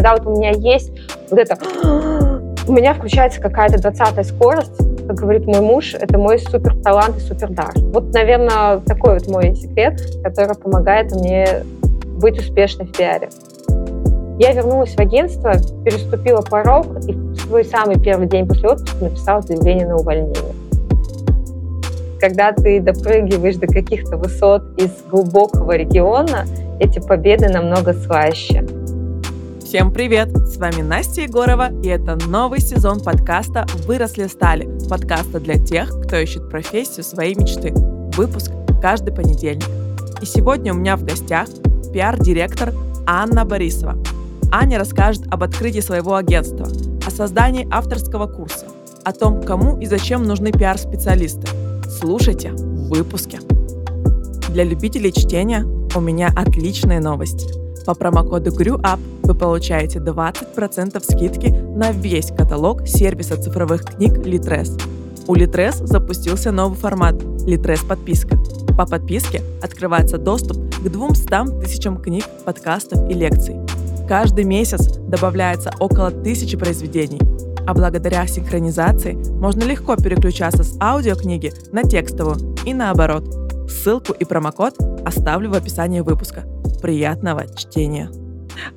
когда вот у меня есть вот это, у меня включается какая-то двадцатая скорость, как говорит мой муж, это мой супер талант и супер дар. Вот, наверное, такой вот мой секрет, который помогает мне быть успешной в пиаре. Я вернулась в агентство, переступила порог и в свой самый первый день после отпуска написала заявление на увольнение. Когда ты допрыгиваешь до каких-то высот из глубокого региона, эти победы намного слаще. Всем привет! С вами Настя Егорова, и это новый сезон подкаста «Выросли стали» подкаста для тех, кто ищет профессию своей мечты. Выпуск каждый понедельник. И сегодня у меня в гостях пиар-директор Анна Борисова, Аня расскажет об открытии своего агентства, о создании авторского курса, о том, кому и зачем нужны пиар-специалисты. Слушайте в выпуске. Для любителей чтения у меня отличные новости. По промокоду GRUUP вы получаете 20% скидки на весь каталог сервиса цифровых книг Litres. У Litres запустился новый формат Litres подписка. По подписке открывается доступ к 200 тысячам книг, подкастов и лекций – Каждый месяц добавляется около тысячи произведений, а благодаря синхронизации можно легко переключаться с аудиокниги на текстовую и наоборот. Ссылку и промокод оставлю в описании выпуска. Приятного чтения!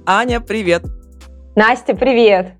Аня, привет! Настя, привет!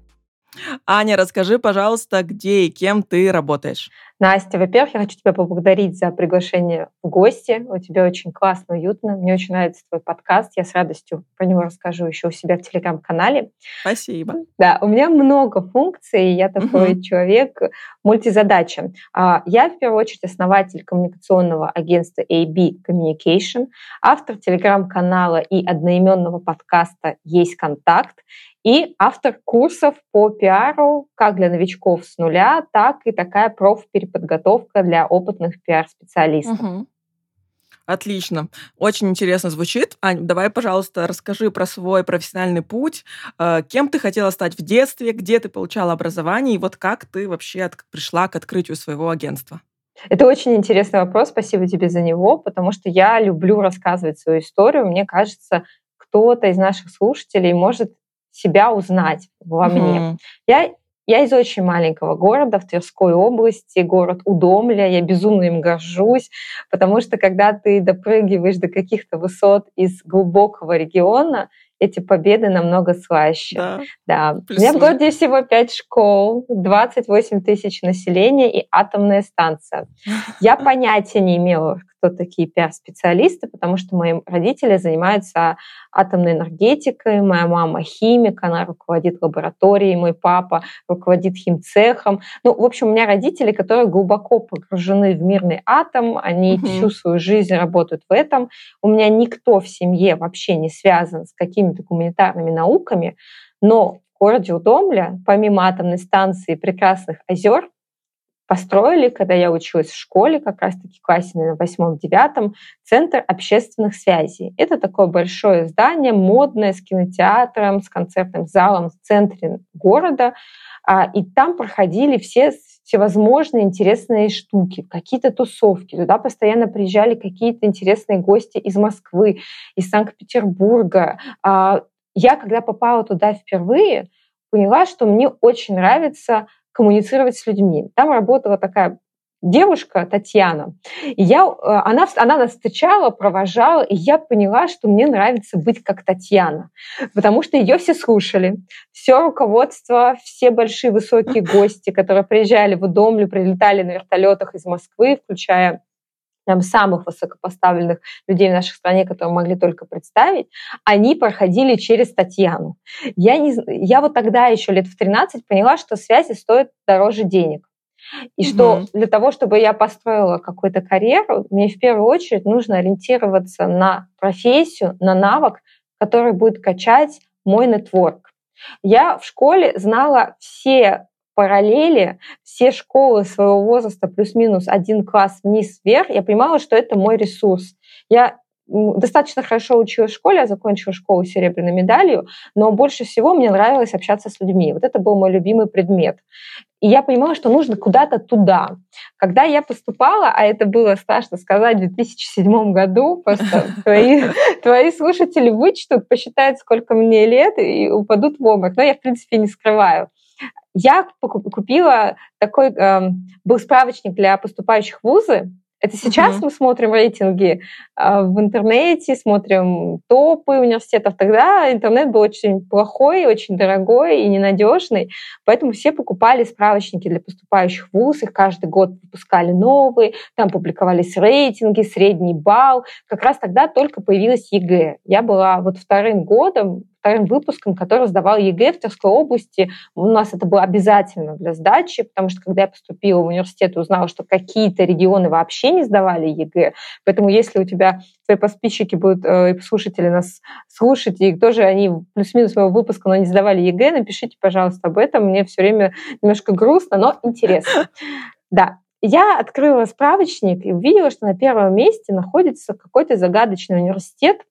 Аня, расскажи, пожалуйста, где и кем ты работаешь? Настя, во-первых, я хочу тебя поблагодарить за приглашение в гости. У тебя очень классно, уютно. Мне очень нравится твой подкаст. Я с радостью про него расскажу еще у себя в телеграм-канале. Спасибо. Да, у меня много функций. Я такой угу. человек мультизадача. Я, в первую очередь, основатель коммуникационного агентства AB Communication, автор телеграм-канала и одноименного подкаста «Есть контакт» и автор курсов по пиару как для новичков с нуля, так и такая профпереподготовка для опытных пиар-специалистов. Угу. Отлично. Очень интересно звучит. Ань, давай, пожалуйста, расскажи про свой профессиональный путь. Э, кем ты хотела стать в детстве, где ты получала образование, и вот как ты вообще от, пришла к открытию своего агентства? Это очень интересный вопрос, спасибо тебе за него, потому что я люблю рассказывать свою историю. Мне кажется, кто-то из наших слушателей может себя узнать во мне. Mm-hmm. Я я из очень маленького города в Тверской области, город Удомля. Я безумно им горжусь, потому что когда ты допрыгиваешь до каких-то высот из глубокого региона, эти победы намного слаще. Да. да. У меня в городе всего 5 школ, 28 тысяч населения и атомная станция. Я понятия не имела, кто такие пиар-специалисты, потому что мои родители занимаются атомной энергетикой, моя мама химик, она руководит лабораторией, мой папа руководит химцехом. Ну, в общем, у меня родители, которые глубоко погружены в мирный атом, они угу. всю свою жизнь работают в этом. У меня никто в семье вообще не связан с какими-то гуманитарными науками, но в городе Удомля, помимо атомной станции прекрасных озер, построили, когда я училась в школе, как раз-таки в классе на восьмом-девятом, Центр общественных связей. Это такое большое здание, модное, с кинотеатром, с концертным залом в центре города. А, и там проходили все всевозможные интересные штуки, какие-то тусовки. Туда постоянно приезжали какие-то интересные гости из Москвы, из Санкт-Петербурга. А, я, когда попала туда впервые, поняла, что мне очень нравится коммуницировать с людьми. Там работала такая девушка Татьяна. И я, э, она, она нас встречала, провожала, и я поняла, что мне нравится быть как Татьяна, потому что ее все слушали. Все руководство, все большие высокие гости, которые приезжали в Удомлю, прилетали на вертолетах из Москвы, включая там, самых высокопоставленных людей в нашей стране, которые могли только представить, они проходили через Татьяну. Я, не, я вот тогда еще лет в 13 поняла, что связи стоят дороже денег. И угу. что для того, чтобы я построила какую-то карьеру, мне в первую очередь нужно ориентироваться на профессию, на навык, который будет качать мой нетворк. Я в школе знала все параллели все школы своего возраста плюс-минус один класс вниз-вверх, я понимала, что это мой ресурс. Я достаточно хорошо училась в школе, я закончила школу серебряной медалью, но больше всего мне нравилось общаться с людьми. Вот это был мой любимый предмет. и я понимала, что нужно куда-то туда. Когда я поступала, а это было страшно сказать в 2007 году, просто твои, твои слушатели вычтут, посчитают, сколько мне лет, и упадут в обморок. Но я, в принципе, не скрываю. Я купила такой, э, был справочник для поступающих в вузы, это сейчас mm-hmm. мы смотрим рейтинги э, в интернете, смотрим топы университетов. Тогда интернет был очень плохой, очень дорогой и ненадежный, поэтому все покупали справочники для поступающих в ВУЗ, их каждый год выпускали новые, там публиковались рейтинги, средний балл. Как раз тогда только появилась ЕГЭ. Я была вот вторым годом вторым выпуском, который сдавал ЕГЭ в Тверской области. У нас это было обязательно для сдачи, потому что когда я поступила в университет, узнала, что какие-то регионы вообще не сдавали ЕГЭ. Поэтому если у тебя твои подписчики будут, э, слушатели нас слушать, и тоже они плюс-минус моего выпуска, но не сдавали ЕГЭ, напишите, пожалуйста, об этом. Мне все время немножко грустно, но интересно. Да, я открыла справочник и увидела, что на первом месте находится какой-то загадочный университет,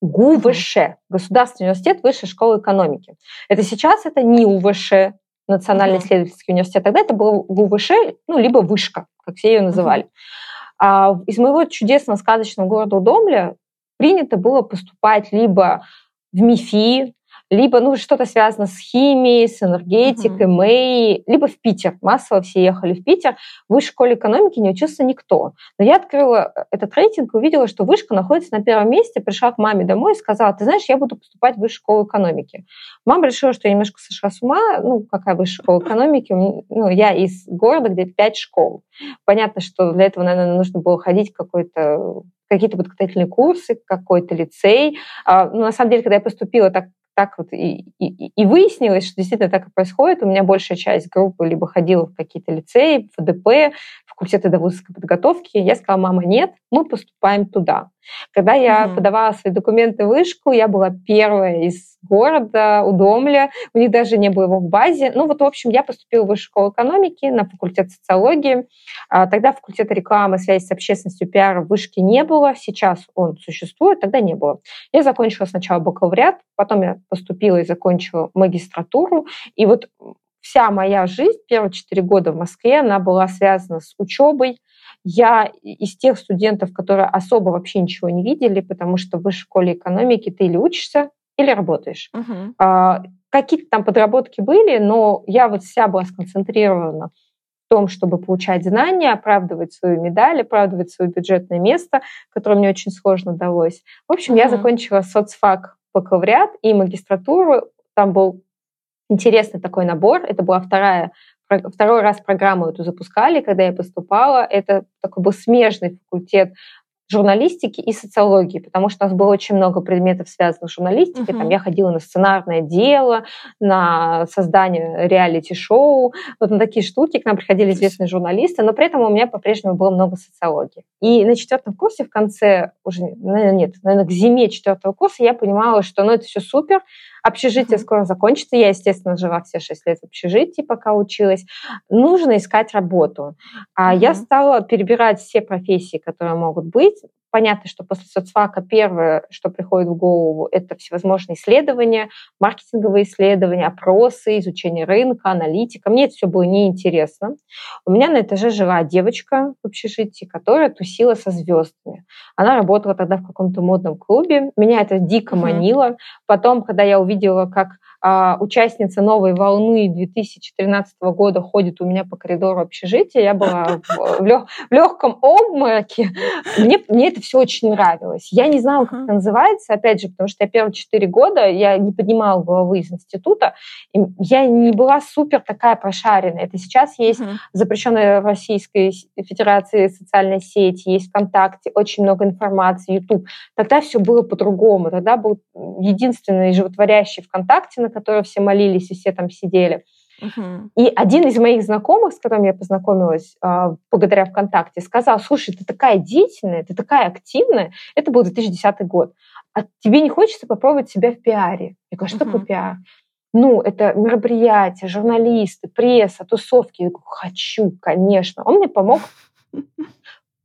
ГУ ВШЭ, Государственный университет Высшей школы экономики. Это сейчас это НИУ ВШЭ, Национальный исследовательский университет, тогда это был ГУ ВШЭ, ну, либо Вышка, как все ее называли. А из моего чудесного сказочного города Удомля принято было поступать либо в МИФИ, либо ну, что-то связано с химией, с энергетикой, uh-huh. МЭИ, либо в Питер. Массово все ехали в Питер. В высшей школе экономики не учился никто. Но я открыла э, этот рейтинг и увидела, что вышка находится на первом месте, пришла к маме домой и сказала, ты знаешь, я буду поступать в высшую школу экономики. Мама решила, что я немножко сошла с ума, ну, какая высшая школа экономики, ну, я из города, где пять школ. Понятно, что для этого, наверное, нужно было ходить какой-то какие-то подготовительные курсы, какой-то лицей. А, ну, на самом деле, когда я поступила, так так вот и, и, и выяснилось, что действительно так и происходит. У меня большая часть группы либо ходила в какие-то лицеи, в ФДП, факультеты довузовской подготовки. Я сказала, мама, нет, мы поступаем туда. Когда я mm-hmm. подавала свои документы в вышку, я была первая из города, Удомля. У них даже не было его в базе. Ну вот, в общем, я поступила в высшую школу экономики на факультет социологии. А, тогда факультета рекламы, связи с общественностью, пиара в вышке не было. Сейчас он существует, тогда не было. Я закончила сначала бакалавриат, потом я поступила и закончила магистратуру. И вот вся моя жизнь, первые четыре года в Москве, она была связана с учебой, я из тех студентов, которые особо вообще ничего не видели, потому что в высшей школе экономики ты или учишься, или работаешь. Uh-huh. А, какие-то там подработки были, но я вот вся была сконцентрирована в том, чтобы получать знания, оправдывать свою медаль, оправдывать свое бюджетное место, которое мне очень сложно далось. В общем, uh-huh. я закончила соцфак бакалавриат и магистратуру. Там был интересный такой набор. Это была вторая второй раз программу эту запускали, когда я поступала. Это такой был смежный факультет журналистики и социологии, потому что у нас было очень много предметов, связанных с журналистикой. Uh-huh. Там я ходила на сценарное дело, на создание реалити-шоу, вот на такие штуки. К нам приходили известные журналисты, но при этом у меня по-прежнему было много социологии. И на четвертом курсе в конце, уже, наверное, нет, наверное, к зиме четвертого курса я понимала, что ну, это все супер, Общежитие скоро закончится. Я, естественно, жила все шесть лет в общежитии, пока училась. Нужно искать работу. А я стала перебирать все профессии, которые могут быть. Понятно, что после соцфака первое, что приходит в голову, это всевозможные исследования, маркетинговые исследования, опросы, изучение рынка, аналитика. Мне это все было неинтересно. У меня на этаже жила девочка в общежитии, которая тусила со звездами. Она работала тогда в каком-то модном клубе. Меня это дико манило. Потом, когда я увидела, как участница новой волны 2013 года ходит у меня по коридору общежития, я была в, в, лег, в легком обмороке. Мне, мне это все очень нравилось. Я не знала, как это называется, опять же, потому что я первые четыре года я не поднимала головы из института, я не была супер такая прошаренная. Это сейчас есть запрещенная в Российской Федерации социальная сеть, есть ВКонтакте, очень много информации, YouTube. Тогда все было по-другому. Тогда был единственный животворящий ВКонтакте, на которого все молились и все там сидели. Uh-huh. И один из моих знакомых, с которым я познакомилась э, благодаря ВКонтакте, сказал, слушай, ты такая деятельная, ты такая активная, это был 2010 год, а тебе не хочется попробовать себя в пиаре? Я говорю, что uh-huh. такое пиар? Ну, это мероприятия, журналисты, пресса, тусовки. Я говорю, хочу, конечно. Он мне помог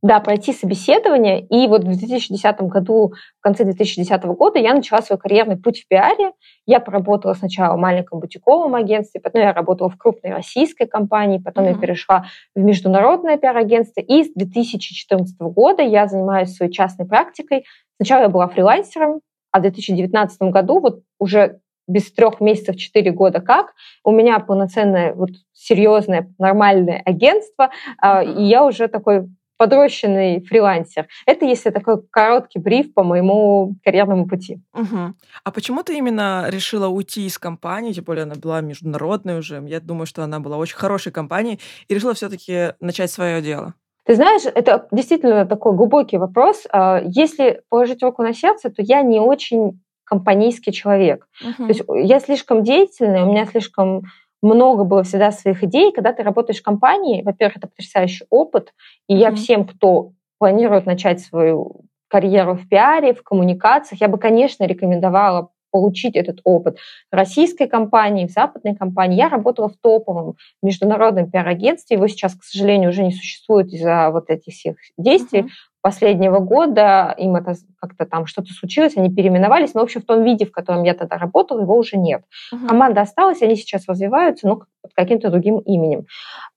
да, пройти собеседование. И вот в 2010 году, в конце 2010 года я начала свой карьерный путь в пиаре. Я поработала сначала в маленьком бутиковом агентстве, потом я работала в крупной российской компании, потом mm-hmm. я перешла в международное пиар-агентство. И с 2014 года я занимаюсь своей частной практикой. Сначала я была фрилансером, а в 2019 году вот уже без трех месяцев, четыре года как. У меня полноценное, вот серьезное, нормальное агентство, mm-hmm. и я уже такой подрощенный фрилансер. Это если такой короткий бриф по моему карьерному пути. Угу. А почему ты именно решила уйти из компании, тем более она была международной уже, я думаю, что она была очень хорошей компанией, и решила все-таки начать свое дело? Ты знаешь, это действительно такой глубокий вопрос. А, если положить руку на сердце, то я не очень компанейский человек. Uh-huh. То есть я слишком деятельный, у меня слишком много было всегда своих идей. Когда ты работаешь в компании, во-первых, это потрясающий опыт, и mm-hmm. я всем, кто планирует начать свою карьеру в пиаре, в коммуникациях, я бы, конечно, рекомендовала получить этот опыт в российской компании, в западной компании. Я работала в топовом международном пиар-агентстве. Его сейчас, к сожалению, уже не существует из-за вот этих всех действий. Uh-huh последнего года, им это как-то там что-то случилось, они переименовались, но, в общем, в том виде, в котором я тогда работала, его уже нет. Uh-huh. Команда осталась, они сейчас развиваются, но под каким-то другим именем.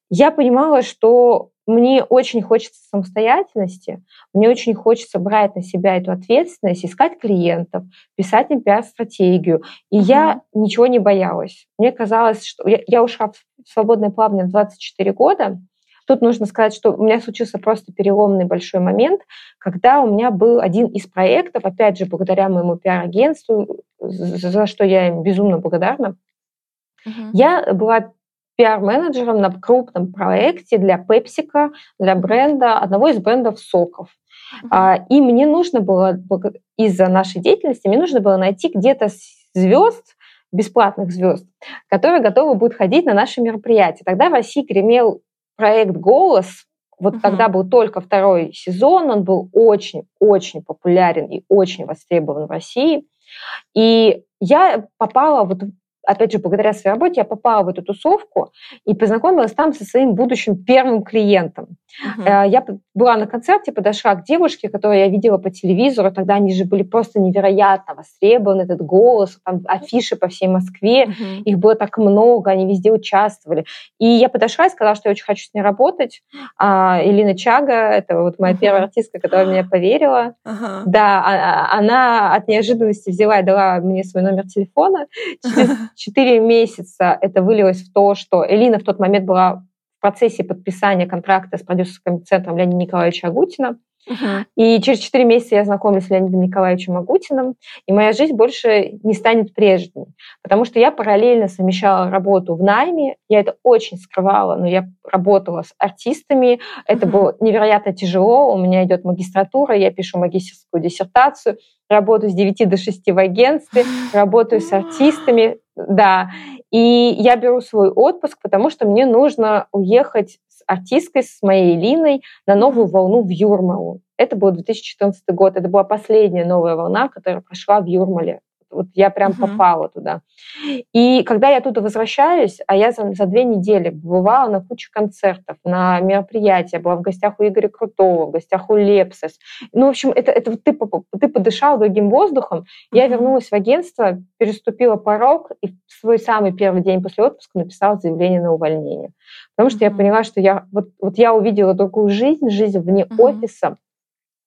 Я понимала, что мне очень хочется самостоятельности, мне очень хочется брать на себя эту ответственность, искать клиентов, писать им пиар-стратегию. И uh-huh. я ничего не боялась. Мне казалось, что я, я ушла в свободное плавание в 24 года, Тут нужно сказать, что у меня случился просто переломный большой момент, когда у меня был один из проектов, опять же, благодаря моему пиар-агентству, за что я им безумно благодарна. Uh-huh. Я была пиар-менеджером на крупном проекте для Пепсика, для бренда, одного из брендов соков. Uh-huh. И мне нужно было, из-за нашей деятельности, мне нужно было найти где-то звезд, бесплатных звезд, которые готовы будут ходить на наши мероприятия. Тогда в России гремел проект «Голос», вот uh-huh. тогда был только второй сезон, он был очень-очень популярен и очень востребован в России. И я попала вот опять же, благодаря своей работе я попала в эту тусовку и познакомилась там со своим будущим первым клиентом. Uh-huh. Я была на концерте, подошла к девушке, которую я видела по телевизору. Тогда они же были просто невероятно востребованы, этот голос, там афиши по всей Москве. Uh-huh. Их было так много, они везде участвовали. И я подошла и сказала, что я очень хочу с ней работать. А Элина Чага, это вот моя uh-huh. первая артистка, которая меня поверила. Uh-huh. Да, а, а, она от неожиданности взяла и дала мне свой номер телефона. Через Четыре месяца это вылилось в то, что Элина в тот момент была в процессе подписания контракта с продюсерским центром Леонида Николаевича Агутина. Uh-huh. И через четыре месяца я знакомлюсь с Леонидом Николаевичем Агутиным, и моя жизнь больше не станет прежней, потому что я параллельно совмещала работу в найме, я это очень скрывала, но я работала с артистами, это uh-huh. было невероятно тяжело, у меня идет магистратура, я пишу магистерскую диссертацию, работаю с 9 до 6 в агентстве, работаю с артистами, да. И я беру свой отпуск, потому что мне нужно уехать артисткой, с моей Линой на новую волну в Юрмалу. Это был 2014 год. Это была последняя новая волна, которая прошла в Юрмале. Вот я прям uh-huh. попала туда. И когда я оттуда возвращаюсь, а я за, за две недели бывала на куче концертов, на мероприятиях, была в гостях у Игоря Крутого, в гостях у Лепсис. Ну, в общем, это, это ты, ты подышал другим воздухом. Uh-huh. Я вернулась в агентство, переступила порог и в свой самый первый день после отпуска написала заявление на увольнение. Потому что я поняла, что я, вот, вот я увидела другую жизнь, жизнь вне uh-huh. офиса,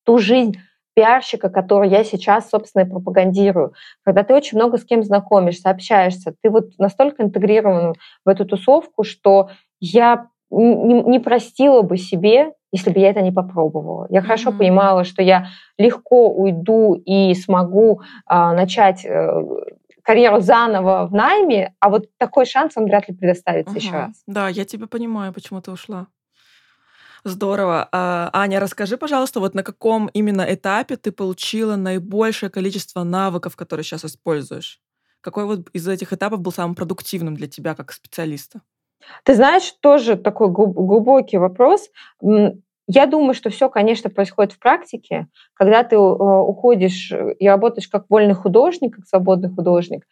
ту жизнь, пиарщика, который я сейчас, собственно, и пропагандирую. Когда ты очень много с кем знакомишься, общаешься, ты вот настолько интегрирован в эту тусовку, что я не, не простила бы себе, если бы я это не попробовала. Я mm-hmm. хорошо понимала, что я легко уйду и смогу а, начать а, карьеру заново в найме, а вот такой шанс он вряд ли предоставится uh-huh. еще раз. Да, я тебя понимаю, почему ты ушла. Здорово. А, Аня, расскажи, пожалуйста, вот на каком именно этапе ты получила наибольшее количество навыков, которые сейчас используешь? Какой вот из этих этапов был самым продуктивным для тебя как специалиста? Ты знаешь, тоже такой глубокий вопрос. Я думаю, что все, конечно, происходит в практике. Когда ты э, уходишь и работаешь как вольный художник, как свободный художник,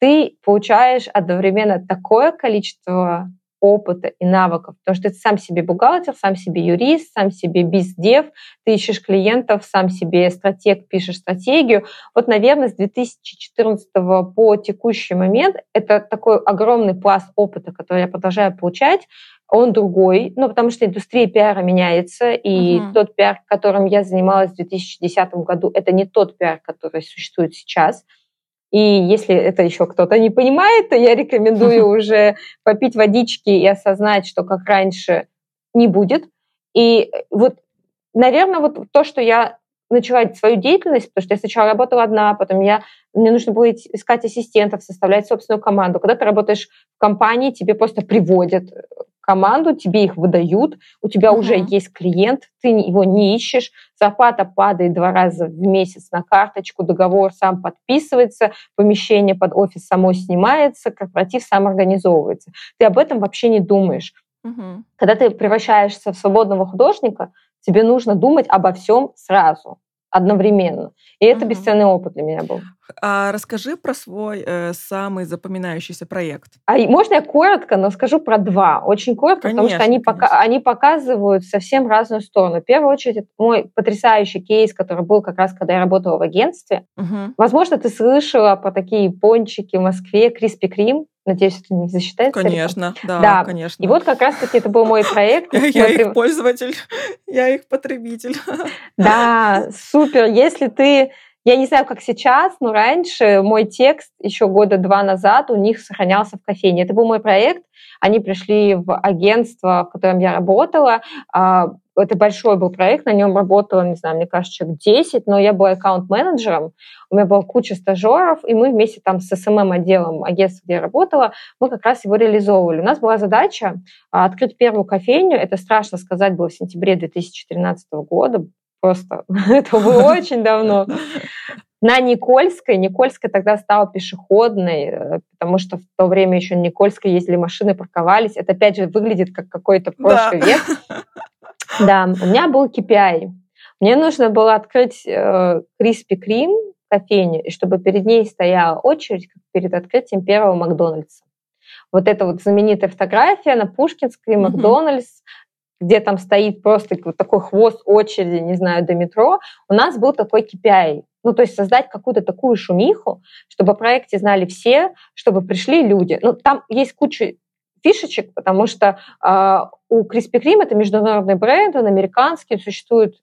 ты получаешь одновременно такое количество опыта и навыков, потому что ты сам себе бухгалтер, сам себе юрист, сам себе бездев, ты ищешь клиентов, сам себе стратег, пишешь стратегию. Вот, наверное, с 2014 по текущий момент это такой огромный пласт опыта, который я продолжаю получать, он другой, ну, потому что индустрия пиара меняется, и uh-huh. тот пиар, которым я занималась в 2010 году, это не тот пиар, который существует сейчас. И если это еще кто-то не понимает, то я рекомендую уже попить водички и осознать, что как раньше не будет. И вот, наверное, вот то, что я начала свою деятельность, потому что я сначала работала одна, потом я, мне нужно было искать ассистентов, составлять собственную команду. Когда ты работаешь в компании, тебе просто приводят команду, тебе их выдают, у тебя uh-huh. уже есть клиент, ты его не ищешь, зарплата падает два раза в месяц на карточку, договор сам подписывается, помещение под офис само снимается, корпоратив сам организовывается. Ты об этом вообще не думаешь. Uh-huh. Когда ты превращаешься в свободного художника, тебе нужно думать обо всем сразу одновременно. И это угу. бесценный опыт для меня был. А расскажи про свой э, самый запоминающийся проект. А можно я коротко, но скажу про два. Очень коротко, конечно, потому что они, пока, они показывают совсем разную сторону. В первую очередь, это мой потрясающий кейс, который был как раз, когда я работала в агентстве. Угу. Возможно, ты слышала про такие пончики в Москве, Криспи Крим. Надеюсь, это не засчитается. Конечно, да, да, конечно. И вот как раз-таки это был мой проект. Я их пользователь, я их потребитель. Да, супер. Если ты я не знаю, как сейчас, но раньше мой текст еще года два назад у них сохранялся в кофейне. Это был мой проект. Они пришли в агентство, в котором я работала. А, это большой был проект, на нем работало, не знаю, мне кажется, человек 10, но я была аккаунт-менеджером, у меня была куча стажеров, и мы вместе там с СММ-отделом агентства, где я работала, мы как раз его реализовывали. У нас была задача а, открыть первую кофейню, это страшно сказать, было в сентябре 2013 года, просто это было очень давно. На Никольской, Никольская тогда стала пешеходной, э, потому что в то время еще Никольской ездили машины, парковались. Это опять же выглядит как какой-то прошлый да. век. Да, у меня был KPI. Мне нужно было открыть э, Криспи Крим, кофейню, и чтобы перед ней стояла очередь, как перед открытием первого Макдональдса. Вот эта вот знаменитая фотография на Пушкинской, Макдональдс, где там стоит просто вот такой хвост очереди, не знаю, до метро, у нас был такой KPI. Ну, то есть создать какую-то такую шумиху, чтобы о проекте знали все, чтобы пришли люди. Ну, там есть куча фишечек, потому что э, у Krispy Kreme это международный бренд, он американский, существует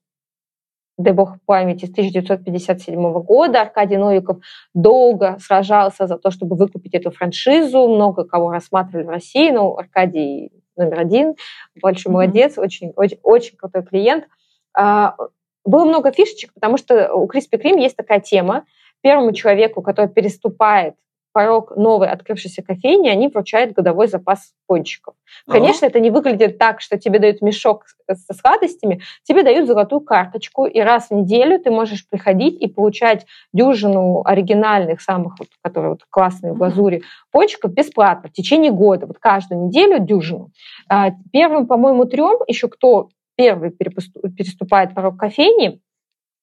дай бог памяти, с 1957 года. Аркадий Новиков долго сражался за то, чтобы выкупить эту франшизу. Много кого рассматривали в России. Ну, Аркадий номер один, большой mm-hmm. молодец, очень, очень, очень крутой клиент. А, было много фишечек, потому что у Криспи Крим есть такая тема. Первому человеку, который переступает порог новой открывшейся кофейни, они вручают годовой запас пончиков. Конечно, это не выглядит так, что тебе дают мешок со сладостями, тебе дают золотую карточку, и раз в неделю ты можешь приходить и получать дюжину оригинальных, самых, вот, которые вот классные в глазури, пончиков бесплатно в течение года, вот каждую неделю дюжину. А, первым, по-моему, трем, еще кто первый переступает порог кофейни,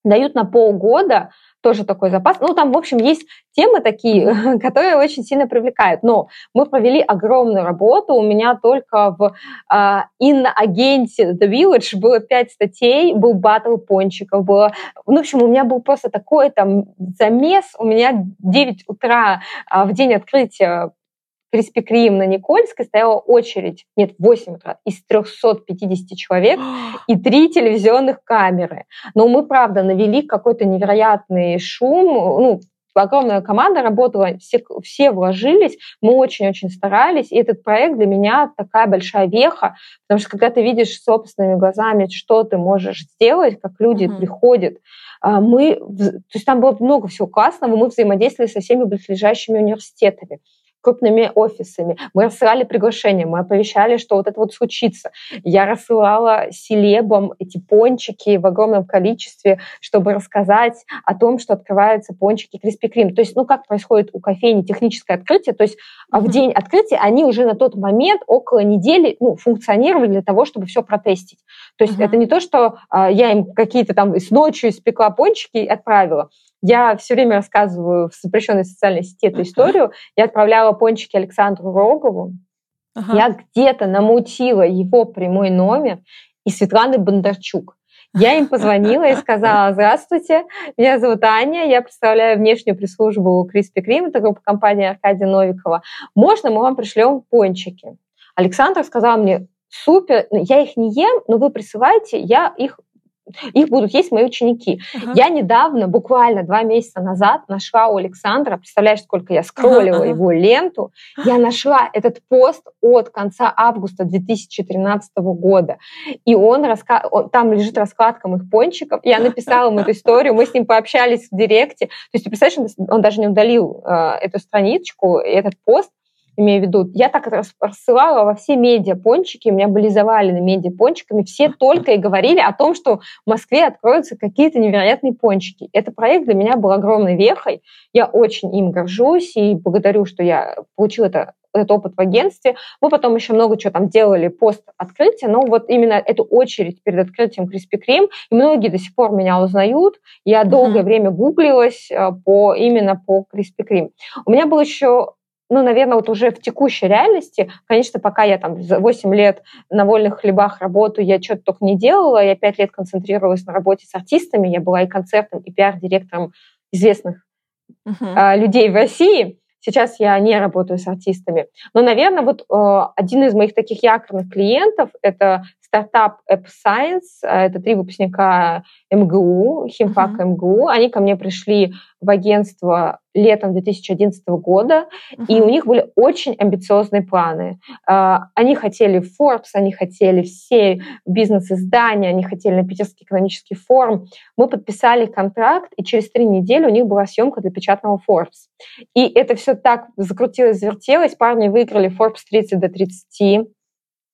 дают на полгода тоже такой запас. Ну, там, в общем, есть темы такие, которые очень сильно привлекают. Но мы провели огромную работу. У меня только в uh, агенте The Village было пять статей, был батл пончиков, было... Ну, в общем, у меня был просто такой там замес. У меня 9 утра uh, в день открытия Криспи Крим на Никольской стояла очередь, нет, 8 утра, из 350 человек и три телевизионных камеры. Но мы, правда, навели какой-то невероятный шум, ну, огромная команда работала, все, все вложились, мы очень-очень старались, и этот проект для меня такая большая веха, потому что когда ты видишь собственными глазами, что ты можешь сделать, как люди mm-hmm. приходят, а, мы, то есть там было много всего классного, мы взаимодействовали со всеми близлежащими университетами крупными офисами. Мы рассылали приглашения, мы оповещали, что вот это вот случится. Я рассылала селебам эти пончики в огромном количестве, чтобы рассказать о том, что открываются пончики Криспи Крим. То есть, ну, как происходит у кофейни техническое открытие, то есть mm-hmm. в день открытия они уже на тот момент около недели ну, функционировали для того, чтобы все протестить. То есть mm-hmm. это не то, что а, я им какие-то там с ночью испекла пончики и отправила. Я все время рассказываю в запрещенной социальной сети эту историю. Я отправляла пончики Александру Рогову, Ага. Я где-то намутила его прямой номер и Светланы Бондарчук. Я им позвонила и сказала, здравствуйте, меня зовут Аня, я представляю внешнюю пресс-службу Криспи Крим, это группа компании Аркадия Новикова. Можно мы вам пришлем пончики? Александр сказал мне, супер, я их не ем, но вы присылайте, я их их будут есть мои ученики. Uh-huh. Я недавно, буквально два месяца назад, нашла у Александра, представляешь, сколько я скроллила uh-huh, uh-huh. его ленту, я нашла этот пост от конца августа 2013 года, и он, раска... он там лежит раскладка моих пончиков, я написала ему эту историю, мы с ним пообщались в директе, то есть ты представляешь, он, он даже не удалил э, эту страничку, этот пост, имею в виду, я так рассылала во все медиа пончики, у меня были завалены медиа пончиками, все только и говорили о том, что в Москве откроются какие-то невероятные пончики. Этот проект для меня был огромной вехой, я очень им горжусь и благодарю, что я получила это этот опыт в агентстве. Мы потом еще много чего там делали пост открытия, но вот именно эту очередь перед открытием Krispy Kreme, и многие до сих пор меня узнают. Я долгое uh-huh. время гуглилась э, по, именно по Krispy Kreme. У меня был еще ну, наверное, вот уже в текущей реальности, конечно, пока я там за 8 лет на вольных хлебах работаю, я что-то только не делала, я 5 лет концентрировалась на работе с артистами, я была и концертом, и пиар-директором известных uh-huh. людей в России. Сейчас я не работаю с артистами. Но, наверное, вот э, один из моих таких якорных клиентов — это стартап App Science. Это три выпускника МГУ, химфак uh-huh. МГУ. Они ко мне пришли в агентство летом 2011 года, uh-huh. и у них были очень амбициозные планы. А, они хотели Forbes, они хотели все бизнес-издания, они хотели на Питерский экономический форум. Мы подписали контракт, и через три недели у них была съемка для печатного Forbes. И это все так закрутилось, завертелось. Парни выиграли Forbes 30 до 30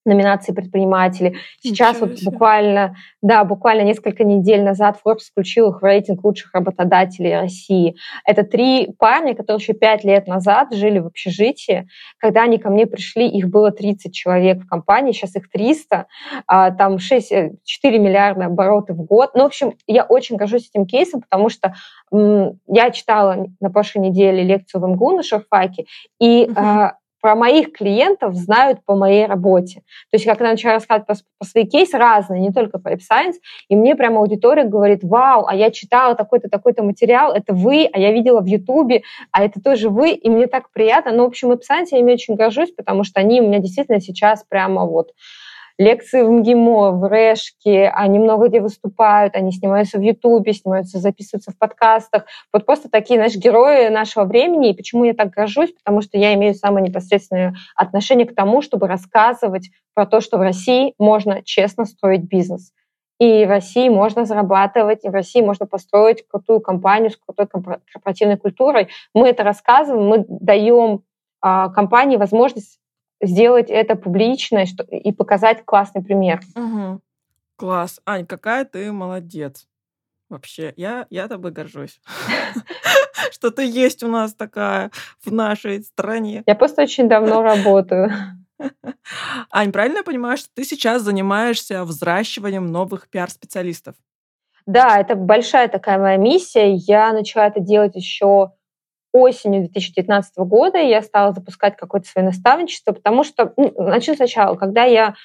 номинации предприниматели. Сейчас вот буквально, да, буквально несколько недель назад Forbes включил их в рейтинг лучших работодателей России. Это три парня, которые еще пять лет назад жили в общежитии. Когда они ко мне пришли, их было 30 человек в компании, сейчас их 300, а, там 6, 4 э, миллиарда обороты в год. Ну, в общем, я очень горжусь этим кейсом, потому что я читала на прошлой неделе лекцию в МГУ на шарфаке, и uh-huh про моих клиентов знают по моей работе. То есть, когда я начала рассказывать по, по своей кейсы разные, не только по Science, и мне прямо аудитория говорит, вау, а я читала такой-то, такой-то материал, это вы, а я видела в Ютубе, а это тоже вы, и мне так приятно. Ну, в общем, Science я ими очень горжусь, потому что они у меня действительно сейчас прямо вот лекции в МГИМО, в Рэшке, они много где выступают, они снимаются в Ютубе, снимаются, записываются в подкастах. Вот просто такие, знаешь, герои нашего времени. И почему я так горжусь? Потому что я имею самое непосредственное отношение к тому, чтобы рассказывать про то, что в России можно честно строить бизнес. И в России можно зарабатывать, и в России можно построить крутую компанию с крутой корпоративной культурой. Мы это рассказываем, мы даем а, компании возможность сделать это публично и показать классный пример. Угу. Класс. Ань, какая ты молодец. Вообще, я, я тобой горжусь. Что ты есть у нас такая в нашей стране. Я просто очень давно работаю. Ань, правильно я понимаю, что ты сейчас занимаешься взращиванием новых пиар-специалистов? Да, это большая такая моя миссия. Я начала это делать еще осенью 2019 года я стала запускать какое-то свое наставничество, потому что, ну, начну сначала, когда я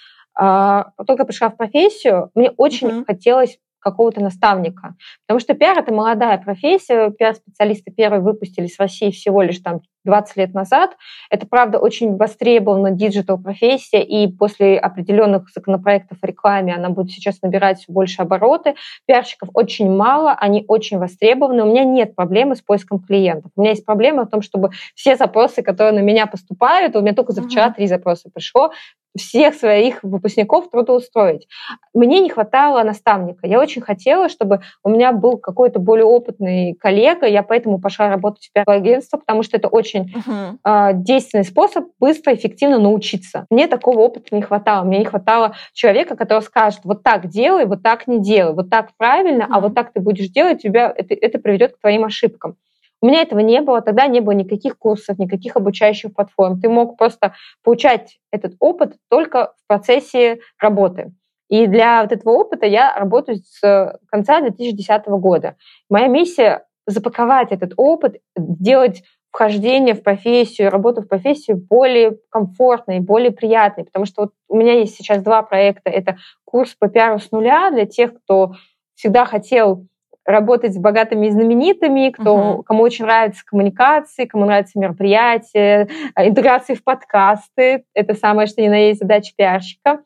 э, только пришла в профессию, мне очень uh-huh. хотелось какого-то наставника. Потому что пиар — это молодая профессия, пиар-специалисты первые выпустились в России всего лишь там 20 лет назад. Это, правда, очень востребована digital профессия, и после определенных законопроектов о рекламе она будет сейчас набирать все больше обороты. Пиарщиков очень мало, они очень востребованы. У меня нет проблемы с поиском клиентов. У меня есть проблема в том, чтобы все запросы, которые на меня поступают, у меня только за вчера три запроса пришло, всех своих выпускников трудоустроить. Мне не хватало наставника. Я очень хотела, чтобы у меня был какой-то более опытный коллега. Я поэтому пошла работать в пиар-агентство, потому что это очень uh-huh. э, действенный способ быстро, эффективно научиться. Мне такого опыта не хватало. Мне не хватало человека, который скажет, вот так делай, вот так не делай, вот так правильно, uh-huh. а вот так ты будешь делать, тебя это, это приведет к твоим ошибкам. У меня этого не было, тогда не было никаких курсов, никаких обучающих платформ. Ты мог просто получать этот опыт только в процессе работы. И для вот этого опыта я работаю с конца 2010 года. Моя миссия запаковать этот опыт, сделать вхождение в профессию, работу в профессию более комфортной, более приятной, потому что вот у меня есть сейчас два проекта. Это курс по пиару с нуля для тех, кто всегда хотел работать с богатыми и знаменитыми, кто, uh-huh. кому очень нравятся коммуникации, кому нравятся мероприятия, э, интеграции в подкасты. Это самое, что ни на есть задача пиарщика.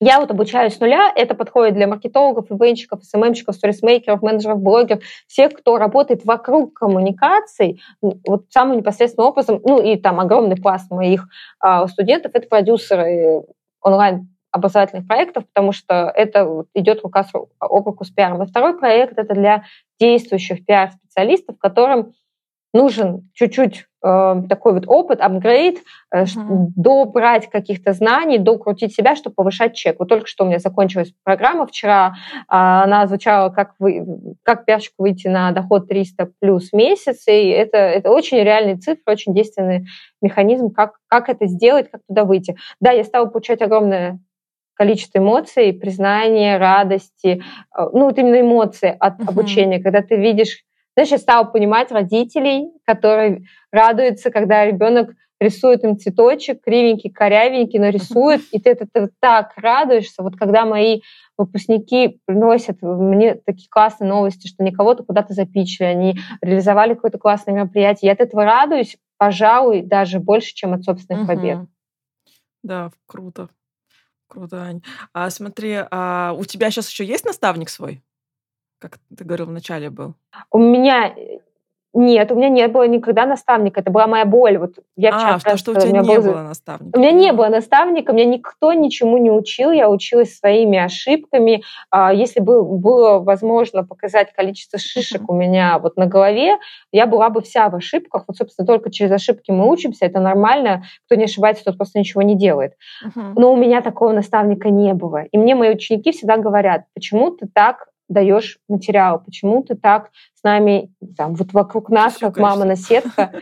Я вот обучаюсь с нуля, это подходит для маркетологов, ивенщиков, СММщиков, сторисмейкеров, менеджеров, блогеров, всех, кто работает вокруг коммуникаций, вот самым непосредственным образом, ну и там огромный пласт моих а, студентов, это продюсеры онлайн образовательных проектов, потому что это идет рука об руку с пиаром. И второй проект — это для действующих пиар-специалистов, которым нужен чуть-чуть э, такой вот опыт, апгрейд, э, uh-huh. добрать каких-то знаний, докрутить себя, чтобы повышать чек. Вот только что у меня закончилась программа вчера, э, она звучала, как, вы, как пиарщику выйти на доход 300 плюс в месяц, и это, это очень реальный цифры, очень действенный механизм, как, как это сделать, как туда выйти. Да, я стала получать огромное количество эмоций, признания, радости, э, ну вот именно эмоции от uh-huh. обучения, когда ты видишь знаешь, я стала понимать родителей, которые радуются, когда ребенок рисует им цветочек, кривенький, корявенький, но рисует, и ты, ты, ты так радуешься. Вот когда мои выпускники приносят мне такие классные новости, что никого-то куда-то запичили, они реализовали какое-то классное мероприятие, я от этого радуюсь, пожалуй, даже больше, чем от собственных побед. Да, круто. Круто, Ань. А смотри, а у тебя сейчас еще есть наставник свой? Как ты говорил, вначале был. У меня нет, у меня не было никогда наставника. Это была моя боль. Вот я а, что, что у тебя не был... было наставника. У меня не было наставника, меня никто ничему не учил. Я училась своими ошибками. А, если бы было возможно показать количество шишек у меня вот на голове, я была бы вся в ошибках. Вот, собственно, только через ошибки мы учимся. Это нормально. Кто не ошибается, тот просто ничего не делает. Но у меня такого наставника не было. И мне мои ученики всегда говорят, почему ты так даешь материал, почему ты так с нами, там, вот вокруг нас, как мама на сетка.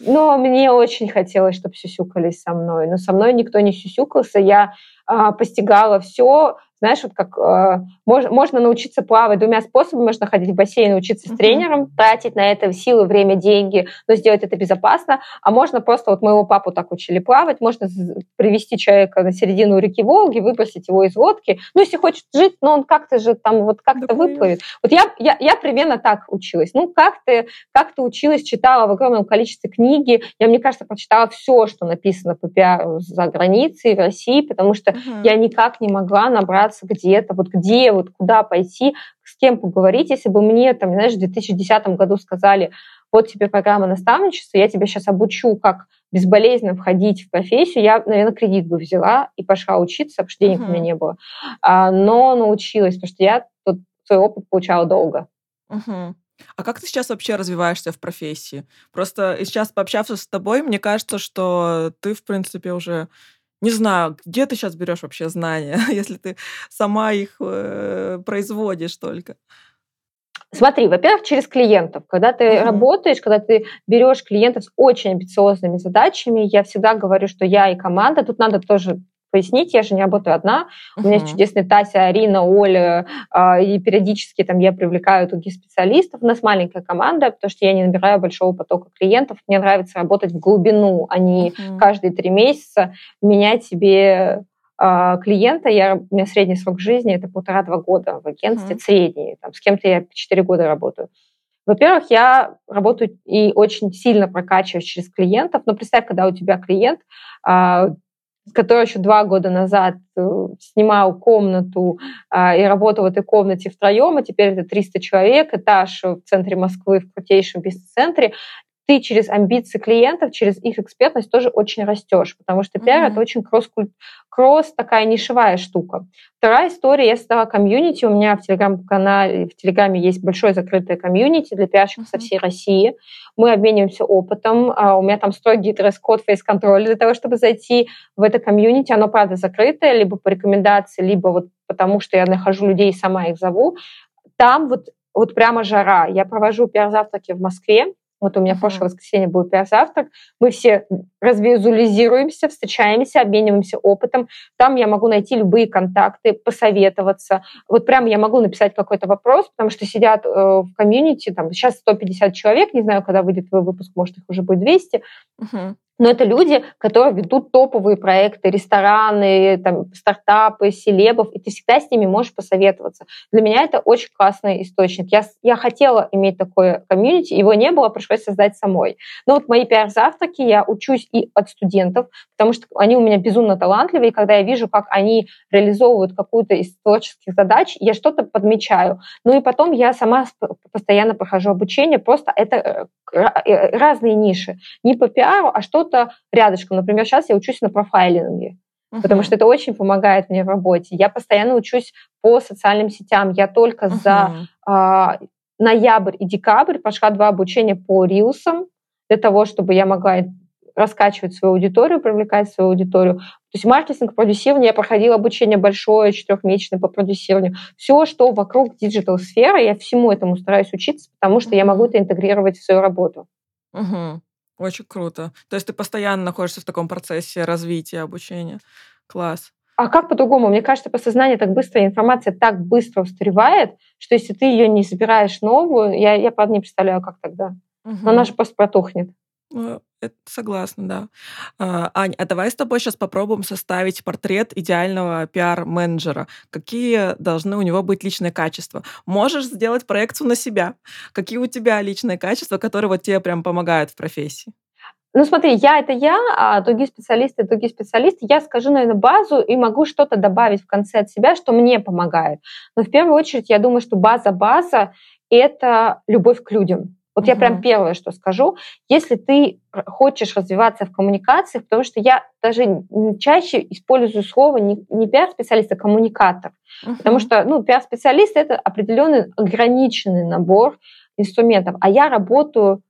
Но мне очень хотелось, чтобы сюсюкались со мной. Но со мной никто не сюсюкался. Я а, постигала все знаешь, вот как э, мож, можно научиться плавать двумя способами. Можно ходить в бассейн, учиться с тренером, тратить на это силы, время, деньги, но сделать это безопасно. А можно просто, вот моего папу так учили плавать, можно привести человека на середину реки Волги, выбросить его из лодки. Ну, если хочет жить, но он как-то же там вот как-то да, выплывет. Вот я, я, я примерно так училась. Ну, как ты, как ты училась, читала в огромном количестве книги. Я, мне кажется, прочитала все, что написано по пиару за границей, в России, потому что uh-huh. я никак не могла набраться разобраться где-то, вот где, вот куда пойти, с кем поговорить. Если бы мне, там, знаешь, в 2010 году сказали, вот тебе программа наставничества, я тебя сейчас обучу, как безболезненно входить в профессию, я, наверное, кредит бы взяла и пошла учиться, потому что денег uh-huh. у меня не было. А, но научилась, потому что я тут свой опыт получала долго. Uh-huh. А как ты сейчас вообще развиваешься в профессии? Просто сейчас пообщавшись с тобой, мне кажется, что ты, в принципе, уже не знаю, где ты сейчас берешь вообще знания, если ты сама их э, производишь только. Смотри, во-первых, через клиентов. Когда ты uh-huh. работаешь, когда ты берешь клиентов с очень амбициозными задачами, я всегда говорю, что я и команда, тут надо тоже пояснить, я же не работаю одна. Uh-huh. У меня есть чудесные Тася, Арина, Оля, э, и периодически там я привлекаю других специалистов. У нас маленькая команда, потому что я не набираю большого потока клиентов. Мне нравится работать в глубину, а не uh-huh. каждые три месяца менять себе э, клиента. Я, у меня средний срок жизни это полтора-два года в агентстве, uh-huh. средний. Там, с кем-то я четыре года работаю. Во-первых, я работаю и очень сильно прокачиваюсь через клиентов. Но представь, когда у тебя клиент, который еще два года назад э, снимал комнату а, и работал в этой комнате втроем, а теперь это 300 человек, этаж в центре Москвы, в крутейшем бизнес-центре, ты через амбиции клиентов, через их экспертность тоже очень растешь, потому что пиар mm-hmm. это очень кросс, кросс такая нишевая штука. Вторая история, я создала комьюнити, у меня в телеграм-канале, в телеграме есть большое закрытое комьюнити для пиарщиков mm-hmm. со всей России. Мы обмениваемся опытом, а у меня там строгий дресс-код, фейс-контроль для того, чтобы зайти в это комьюнити. Оно, правда, закрытое, либо по рекомендации, либо вот потому, что я нахожу людей и сама их зову. Там вот, вот прямо жара. Я провожу пиар-завтраки в Москве, Вот у меня в прошлое воскресенье был пиар-завтрак. Мы все развизуализируемся, встречаемся, обмениваемся опытом. Там я могу найти любые контакты, посоветоваться. Вот прямо я могу написать какой-то вопрос, потому что сидят э, в комьюнити, там сейчас 150 человек, не знаю, когда выйдет твой выпуск, может, их уже будет 200. Uh-huh. Но это люди, которые ведут топовые проекты, рестораны, там, стартапы, селебов, и ты всегда с ними можешь посоветоваться. Для меня это очень классный источник. Я, я хотела иметь такое комьюнити, его не было, пришлось создать самой. Но вот мои пиар-завтраки я учусь и от студентов, потому что они у меня безумно талантливые, и когда я вижу, как они реализовывают какую-то из творческих задач, я что-то подмечаю. Ну и потом я сама постоянно прохожу обучение, просто это э, э, разные ниши. Не по пиару, а что что-то рядышком. Например, сейчас я учусь на профайлинге, uh-huh. потому что это очень помогает мне в работе. Я постоянно учусь по социальным сетям. Я только uh-huh. за а, ноябрь и декабрь прошла два обучения по рилсам для того, чтобы я могла раскачивать свою аудиторию, привлекать свою аудиторию. То есть маркетинг, продюсирование, я проходила обучение большое, четырехмесячное по продюсированию. Все, что вокруг digital сферы, я всему этому стараюсь учиться, потому что я могу это интегрировать в свою работу. Угу. Очень круто. То есть ты постоянно находишься в таком процессе развития, обучения. Класс. А как по-другому? Мне кажется, подсознание так быстро, информация так быстро устаревает, что если ты ее не собираешь новую, я, я правда, не представляю, как тогда. Угу. Но она же просто протухнет. Ну, это согласна, да. А, Ань, а давай с тобой сейчас попробуем составить портрет идеального пиар-менеджера. Какие должны у него быть личные качества? Можешь сделать проекцию на себя. Какие у тебя личные качества, которые вот тебе прям помогают в профессии? Ну смотри, я это я, а другие специалисты другие специалисты. Я скажу, наверное, базу и могу что-то добавить в конце от себя, что мне помогает. Но в первую очередь я думаю, что база-база — это любовь к людям. Вот я прям первое, что скажу. Если ты хочешь развиваться в коммуникациях, потому что я даже чаще использую слово не, не пиар-специалист, а коммуникатор. Uh-huh. Потому что ну, пиар-специалист — это определенный ограниченный набор инструментов. А я работаю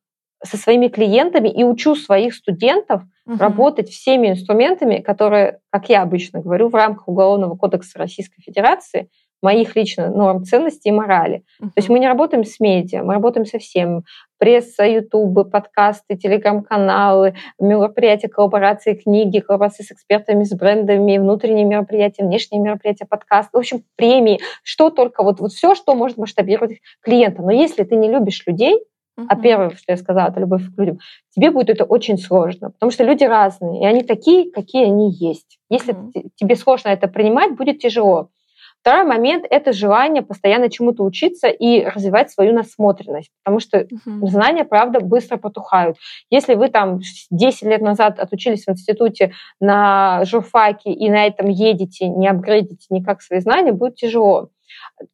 со своими клиентами и учу своих студентов uh-huh. работать всеми инструментами, которые, как я обычно говорю, в рамках Уголовного кодекса Российской Федерации — моих лично норм ценностей и морали. Uh-huh. То есть мы не работаем с медиа, мы работаем со всем. Пресса, ютубы, подкасты, телеграм-каналы, мероприятия, коллаборации, книги, коллаборации с экспертами, с брендами, внутренние мероприятия, внешние мероприятия, подкасты, в общем, премии, что только, вот, вот все, что может масштабировать клиента. Но если ты не любишь людей, Uh-huh. А первое, что я сказала, это любовь к людям. Тебе будет это очень сложно, потому что люди разные, и они такие, какие они есть. Если uh-huh. тебе сложно это принимать, будет тяжело. Второй момент – это желание постоянно чему-то учиться и развивать свою насмотренность, потому что uh-huh. знания, правда, быстро потухают. Если вы там 10 лет назад отучились в институте на журфаке и на этом едете, не апгрейдите никак свои знания, будет тяжело.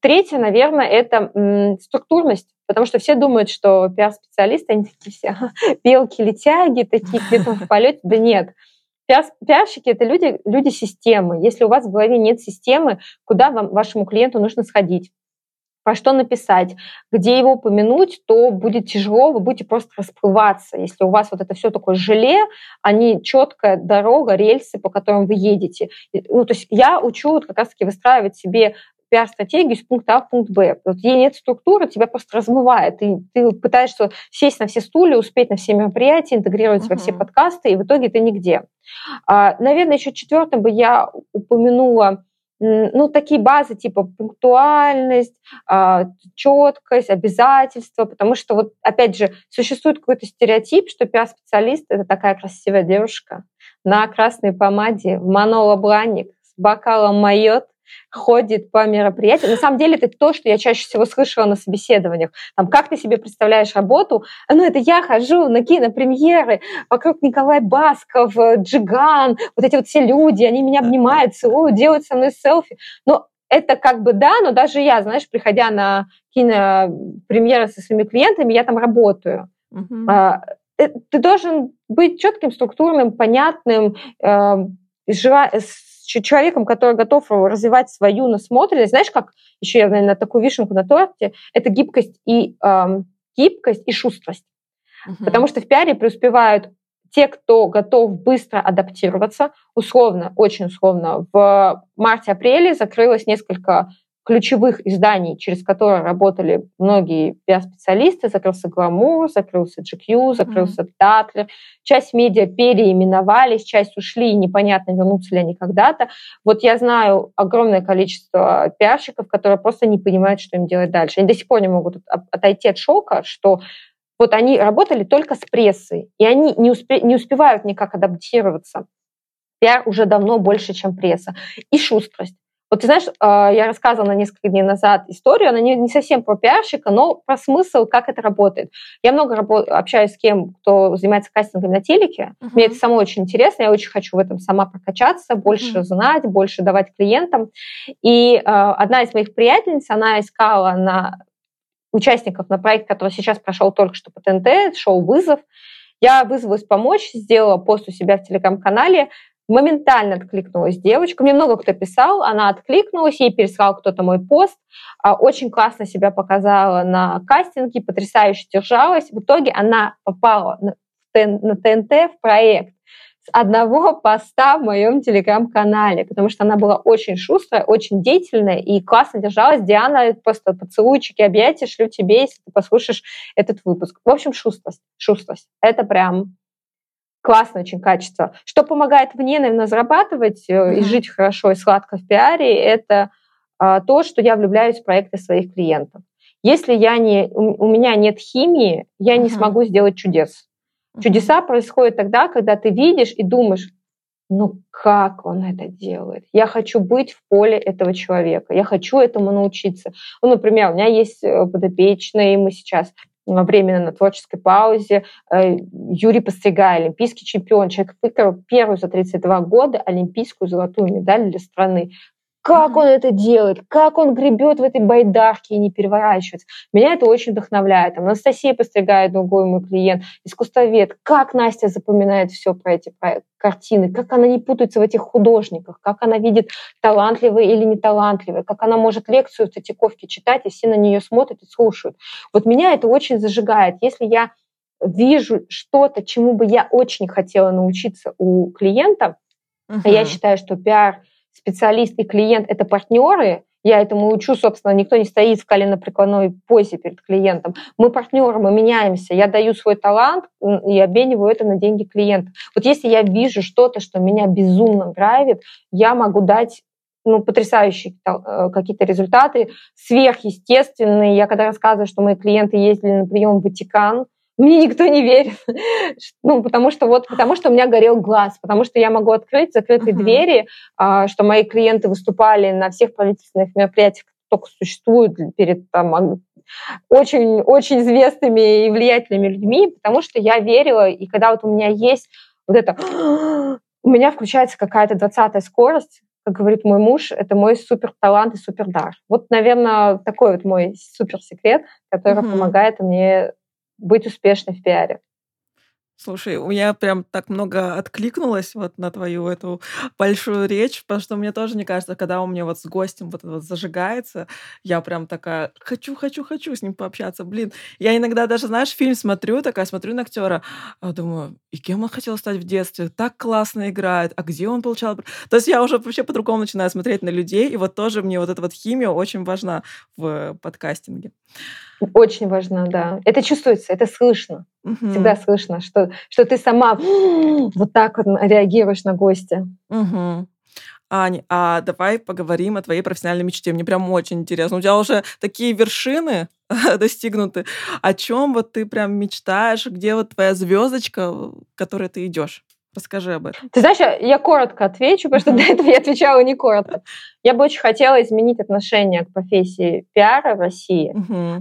Третье, наверное, это м, структурность, потому что все думают, что пиар-специалисты, они такие все белки-летяги, такие где-то в полете. Да нет. Пиарщики — это люди, люди системы. Если у вас в голове нет системы, куда вам, вашему клиенту нужно сходить, про что написать, где его упомянуть, то будет тяжело, вы будете просто расплываться. Если у вас вот это все такое желе, а не четкая дорога, рельсы, по которым вы едете. Ну, то есть я учу вот как раз-таки выстраивать себе пиар-стратегию с пункта А в пункт Б. Вот ей нет структуры, тебя просто размывает. И ты пытаешься сесть на все стулья, успеть на все мероприятия, интегрировать uh-huh. во все подкасты, и в итоге ты нигде. А, наверное, еще четвертым бы я упомянула ну, такие базы типа пунктуальность, а, четкость, обязательства, потому что вот, опять же, существует какой-то стереотип, что пиар-специалист — это такая красивая девушка на красной помаде, в монолобланник, с бокалом майот, ходит по мероприятиям. На самом деле это то, что я чаще всего слышала на собеседованиях. Там, как ты себе представляешь работу? Ну, это я хожу на кинопремьеры, вокруг Николай Басков, Джиган, вот эти вот все люди, они меня обнимают, целуют, делают со мной селфи. Но это как бы да, но даже я, знаешь, приходя на кинопремьеры со своими клиентами, я там работаю. Uh-huh. Ты должен быть четким, структурным, понятным, э, человеком, который готов развивать свою насмотренность, знаешь, как еще я, наверное, такую вишенку на торте, это гибкость и э, гибкость и шустрость. Uh-huh. Потому что в пиаре преуспевают те, кто готов быстро адаптироваться, условно, очень условно, в марте-апреле закрылось несколько ключевых изданий, через которые работали многие пиар-специалисты, закрылся Гламур, закрылся GQ, закрылся mm-hmm. Татлер. Часть медиа переименовались, часть ушли, и непонятно, вернутся ли они когда-то. Вот я знаю огромное количество пиарщиков, которые просто не понимают, что им делать дальше. Они до сих пор не могут отойти от шока, что вот они работали только с прессой, и они не, успе- не успевают никак адаптироваться. Пиар уже давно больше, чем пресса. И шустрость. Вот ты знаешь, а, я рассказывала несколько дней назад историю, она не, совсем про пиарщика, но про смысл, как это работает. Я много общаюсь с кем, кто занимается кастингом на телеке. Uh-huh. Мне это самое очень интересно, я очень хочу в этом сама прокачаться, больше uh-huh. знать, больше давать клиентам. И а, одна из моих приятельниц, она искала на участников на проект, который сейчас прошел только что по ТНТ, шоу «Вызов». Я вызвалась помочь, сделала пост у себя в телеграм-канале, моментально откликнулась девочка. Мне много кто писал, она откликнулась, ей переслал кто-то мой пост, а, очень классно себя показала на кастинге, потрясающе держалась. В итоге она попала на ТНТ в проект с одного поста в моем телеграм-канале, потому что она была очень шустрая, очень деятельная и классно держалась. Диана, просто поцелуйчики, объятия шлю тебе, если ты послушаешь этот выпуск. В общем, шустрость, шустрость. Это прям классное очень качество. Что помогает мне, наверное, зарабатывать mm-hmm. и жить хорошо и сладко в пиаре, это а, то, что я влюбляюсь в проекты своих клиентов. Если я не, у, у меня нет химии, я mm-hmm. не смогу сделать чудес. Mm-hmm. Чудеса происходят тогда, когда ты видишь и думаешь, ну как он это делает? Я хочу быть в поле этого человека, я хочу этому научиться. Ну, например, у меня есть э, подопечные, мы сейчас временно на творческой паузе. Э, Юрий Постригай, олимпийский чемпион, человек выиграл первую за 32 года олимпийскую золотую медаль для страны. Как он это делает? Как он гребет в этой байдарке и не переворачивается? Меня это очень вдохновляет. Там Анастасия постригает другой мой клиент, искусствовед. Как Настя запоминает все про эти про картины? Как она не путается в этих художниках? Как она видит талантливые или неталантливые? Как она может лекцию в Третьяковке читать, и все на нее смотрят и слушают? Вот меня это очень зажигает. Если я вижу что-то, чему бы я очень хотела научиться у клиента, uh-huh. я считаю, что пиар — специалист и клиент – это партнеры, я этому учу, собственно, никто не стоит в коленопреклонной позе перед клиентом. Мы партнеры, мы меняемся. Я даю свой талант и обмениваю это на деньги клиента. Вот если я вижу что-то, что меня безумно драйвит, я могу дать ну, потрясающие э, какие-то результаты, сверхъестественные. Я когда рассказываю, что мои клиенты ездили на прием в Ватикан, мне никто не верит. ну, потому что вот, потому что у меня горел глаз, потому что я могу открыть закрытые uh-huh. двери, а, что мои клиенты выступали на всех правительственных мероприятиях, только существуют перед там, очень, очень известными и влиятельными людьми, потому что я верила, и когда вот у меня есть вот это, у меня включается какая-то двадцатая скорость, как говорит мой муж, это мой супер талант и супер дар. Вот, наверное, такой вот мой супер секрет, который uh-huh. помогает мне быть успешной в пиаре. Слушай, у меня прям так много откликнулось вот на твою эту большую речь, потому что мне тоже, мне кажется, когда у меня вот с гостем вот это вот зажигается, я прям такая хочу, хочу, хочу с ним пообщаться. Блин, я иногда даже, знаешь, фильм смотрю, такая смотрю на актера, а думаю, и кем он хотел стать в детстве? Так классно играет, а где он получал? То есть я уже вообще по-другому начинаю смотреть на людей, и вот тоже мне вот эта вот химия очень важна в подкастинге. Очень важно, да. Это чувствуется, это слышно. Угу. Всегда слышно, что, что ты сама вот так вот реагируешь на гостя. Угу. Ань, а давай поговорим о твоей профессиональной мечте. Мне прям очень интересно. У тебя уже такие вершины достигнуты. О чем вот ты прям мечтаешь? Где вот твоя звездочка, к которой ты идешь? Расскажи об этом. Ты знаешь, я коротко отвечу, потому что до этого я отвечала не коротко. Я бы очень хотела изменить отношение к профессии пиара в России,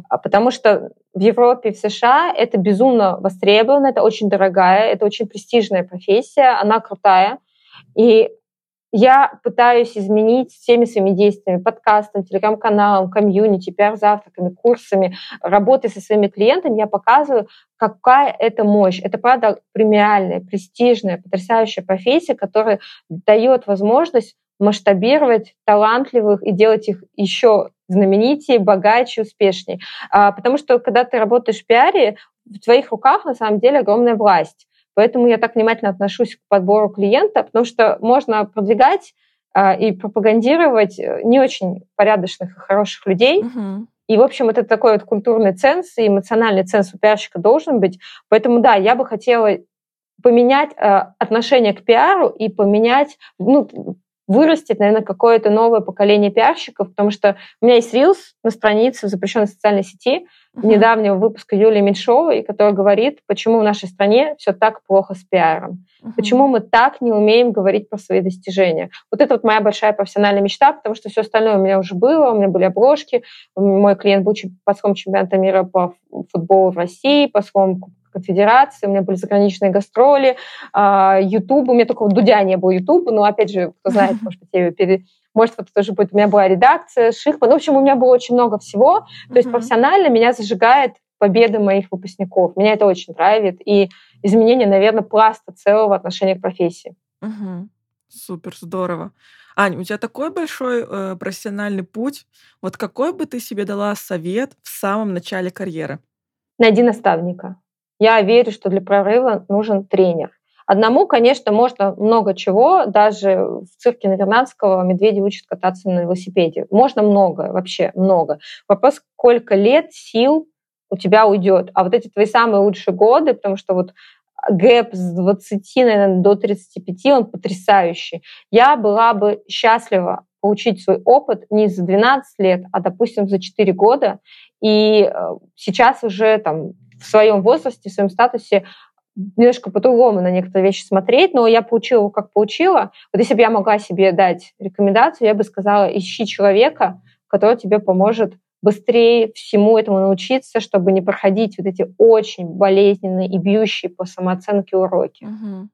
потому что в Европе, в США это безумно востребовано, это очень дорогая, это очень престижная профессия, она крутая. И я пытаюсь изменить всеми своими действиями, подкастом, телеграм-каналом, комьюнити, пиар-завтраками, курсами, работой со своими клиентами, я показываю, какая это мощь. Это, правда, премиальная, престижная, потрясающая профессия, которая дает возможность масштабировать талантливых и делать их еще знаменитее, богаче, успешнее. А, потому что, когда ты работаешь в пиаре, в твоих руках на самом деле огромная власть. Поэтому я так внимательно отношусь к подбору клиента, потому что можно продвигать и пропагандировать не очень порядочных и хороших людей. Угу. И, в общем, это такой вот культурный ценз и эмоциональный ценз у пиарщика должен быть. Поэтому, да, я бы хотела поменять э, отношение к пиару и поменять, ну, вырастет, наверное, какое-то новое поколение пиарщиков, потому что у меня есть Reels на странице в запрещенной социальной сети uh-huh. недавнего выпуска Юлии Меньшовой, которая говорит, почему в нашей стране все так плохо с пиаром, uh-huh. почему мы так не умеем говорить про свои достижения. Вот это вот моя большая профессиональная мечта, потому что все остальное у меня уже было, у меня были обложки, мой клиент был послом чемпионата мира по футболу в России, послом конфедерации, у меня были заграничные гастроли, YouTube, у меня только Дудя не было YouTube, но, опять же, кто знает, может быть, я ее. Может, вот тоже будет, у меня была редакция, Шихман. В общем, у меня было очень много всего. То есть профессионально меня зажигает победы моих выпускников. Меня это очень нравит. И изменение, наверное, пласта целого отношения к профессии. Угу. Супер, здорово. Ань, у тебя такой большой э, профессиональный путь. Вот какой бы ты себе дала совет в самом начале карьеры? Найди наставника. Я верю, что для прорыва нужен тренер. Одному, конечно, можно много чего, даже в цирке Навернадского медведи учат кататься на велосипеде. Можно много, вообще много. Вопрос, сколько лет, сил у тебя уйдет. А вот эти твои самые лучшие годы, потому что вот гэп с 20, наверное, до 35, он потрясающий. Я была бы счастлива получить свой опыт не за 12 лет, а, допустим, за 4 года. И э, сейчас уже там в своем возрасте, в своем статусе немножко по-другому на некоторые вещи смотреть, но я получила, как получила. Вот если бы я могла себе дать рекомендацию, я бы сказала, ищи человека, который тебе поможет быстрее всему этому научиться, чтобы не проходить вот эти очень болезненные и бьющие по самооценке уроки. Угу.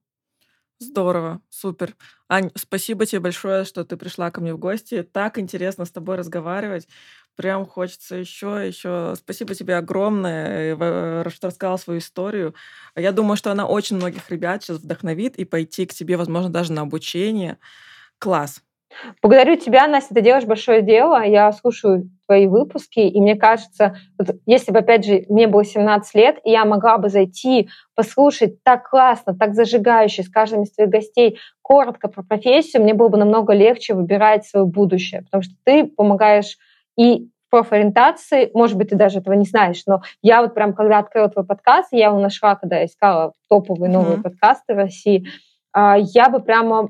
Здорово, супер. Ань, спасибо тебе большое, что ты пришла ко мне в гости. Так интересно с тобой разговаривать. Прям хочется еще, еще. Спасибо тебе огромное, э, что рассказала свою историю. Я думаю, что она очень многих ребят сейчас вдохновит и пойти к тебе, возможно, даже на обучение. Класс. Благодарю тебя, Настя, ты делаешь большое дело. Я слушаю твои выпуски, и мне кажется, вот если бы, опять же, мне было 17 лет, и я могла бы зайти, послушать так классно, так зажигающе с каждым из твоих гостей коротко про профессию, мне было бы намного легче выбирать свое будущее, потому что ты помогаешь и профориентации, может быть, ты даже этого не знаешь, но я вот прям, когда открыла твой подкаст, я его нашла, когда искала топовые новые mm-hmm. подкасты в России, а, я бы прямо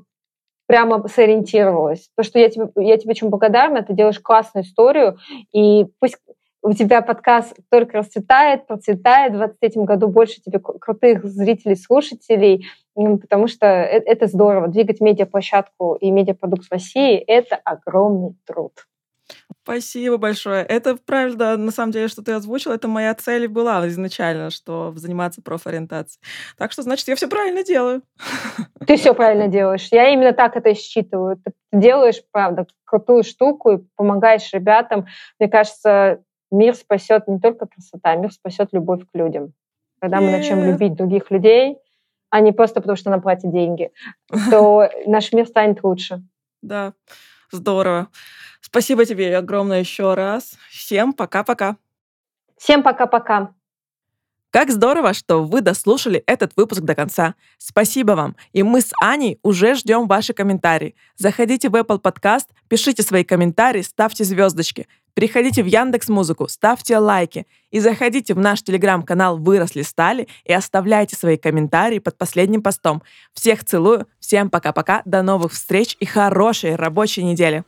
прямо сориентировалась. Потому что я тебе, я тебе очень благодарна, ты делаешь классную историю, и пусть у тебя подкаст только расцветает, процветает. В 23 году больше тебе крутых зрителей, слушателей, потому что это, это здорово. Двигать медиаплощадку и медиапродукт в России — это огромный труд. Спасибо большое. Это правильно, на самом деле, что ты озвучила, это моя цель была изначально, что заниматься профориентацией. Так что, значит, я все правильно делаю. Ты все правильно делаешь. Я именно так это считываю. Ты делаешь, правда, крутую штуку и помогаешь ребятам. Мне кажется, мир спасет не только красота, мир спасет любовь к людям. Когда мы начнем любить других людей, а не просто потому, что нам платят деньги, то наш мир станет лучше. Да, здорово. Спасибо тебе огромное еще раз. Всем пока-пока. Всем пока-пока. Как здорово, что вы дослушали этот выпуск до конца. Спасибо вам. И мы с Аней уже ждем ваши комментарии. Заходите в Apple Podcast, пишите свои комментарии, ставьте звездочки. Переходите в Яндекс Музыку, ставьте лайки и заходите в наш телеграм-канал «Выросли стали» и оставляйте свои комментарии под последним постом. Всех целую, всем пока-пока, до новых встреч и хорошей рабочей недели.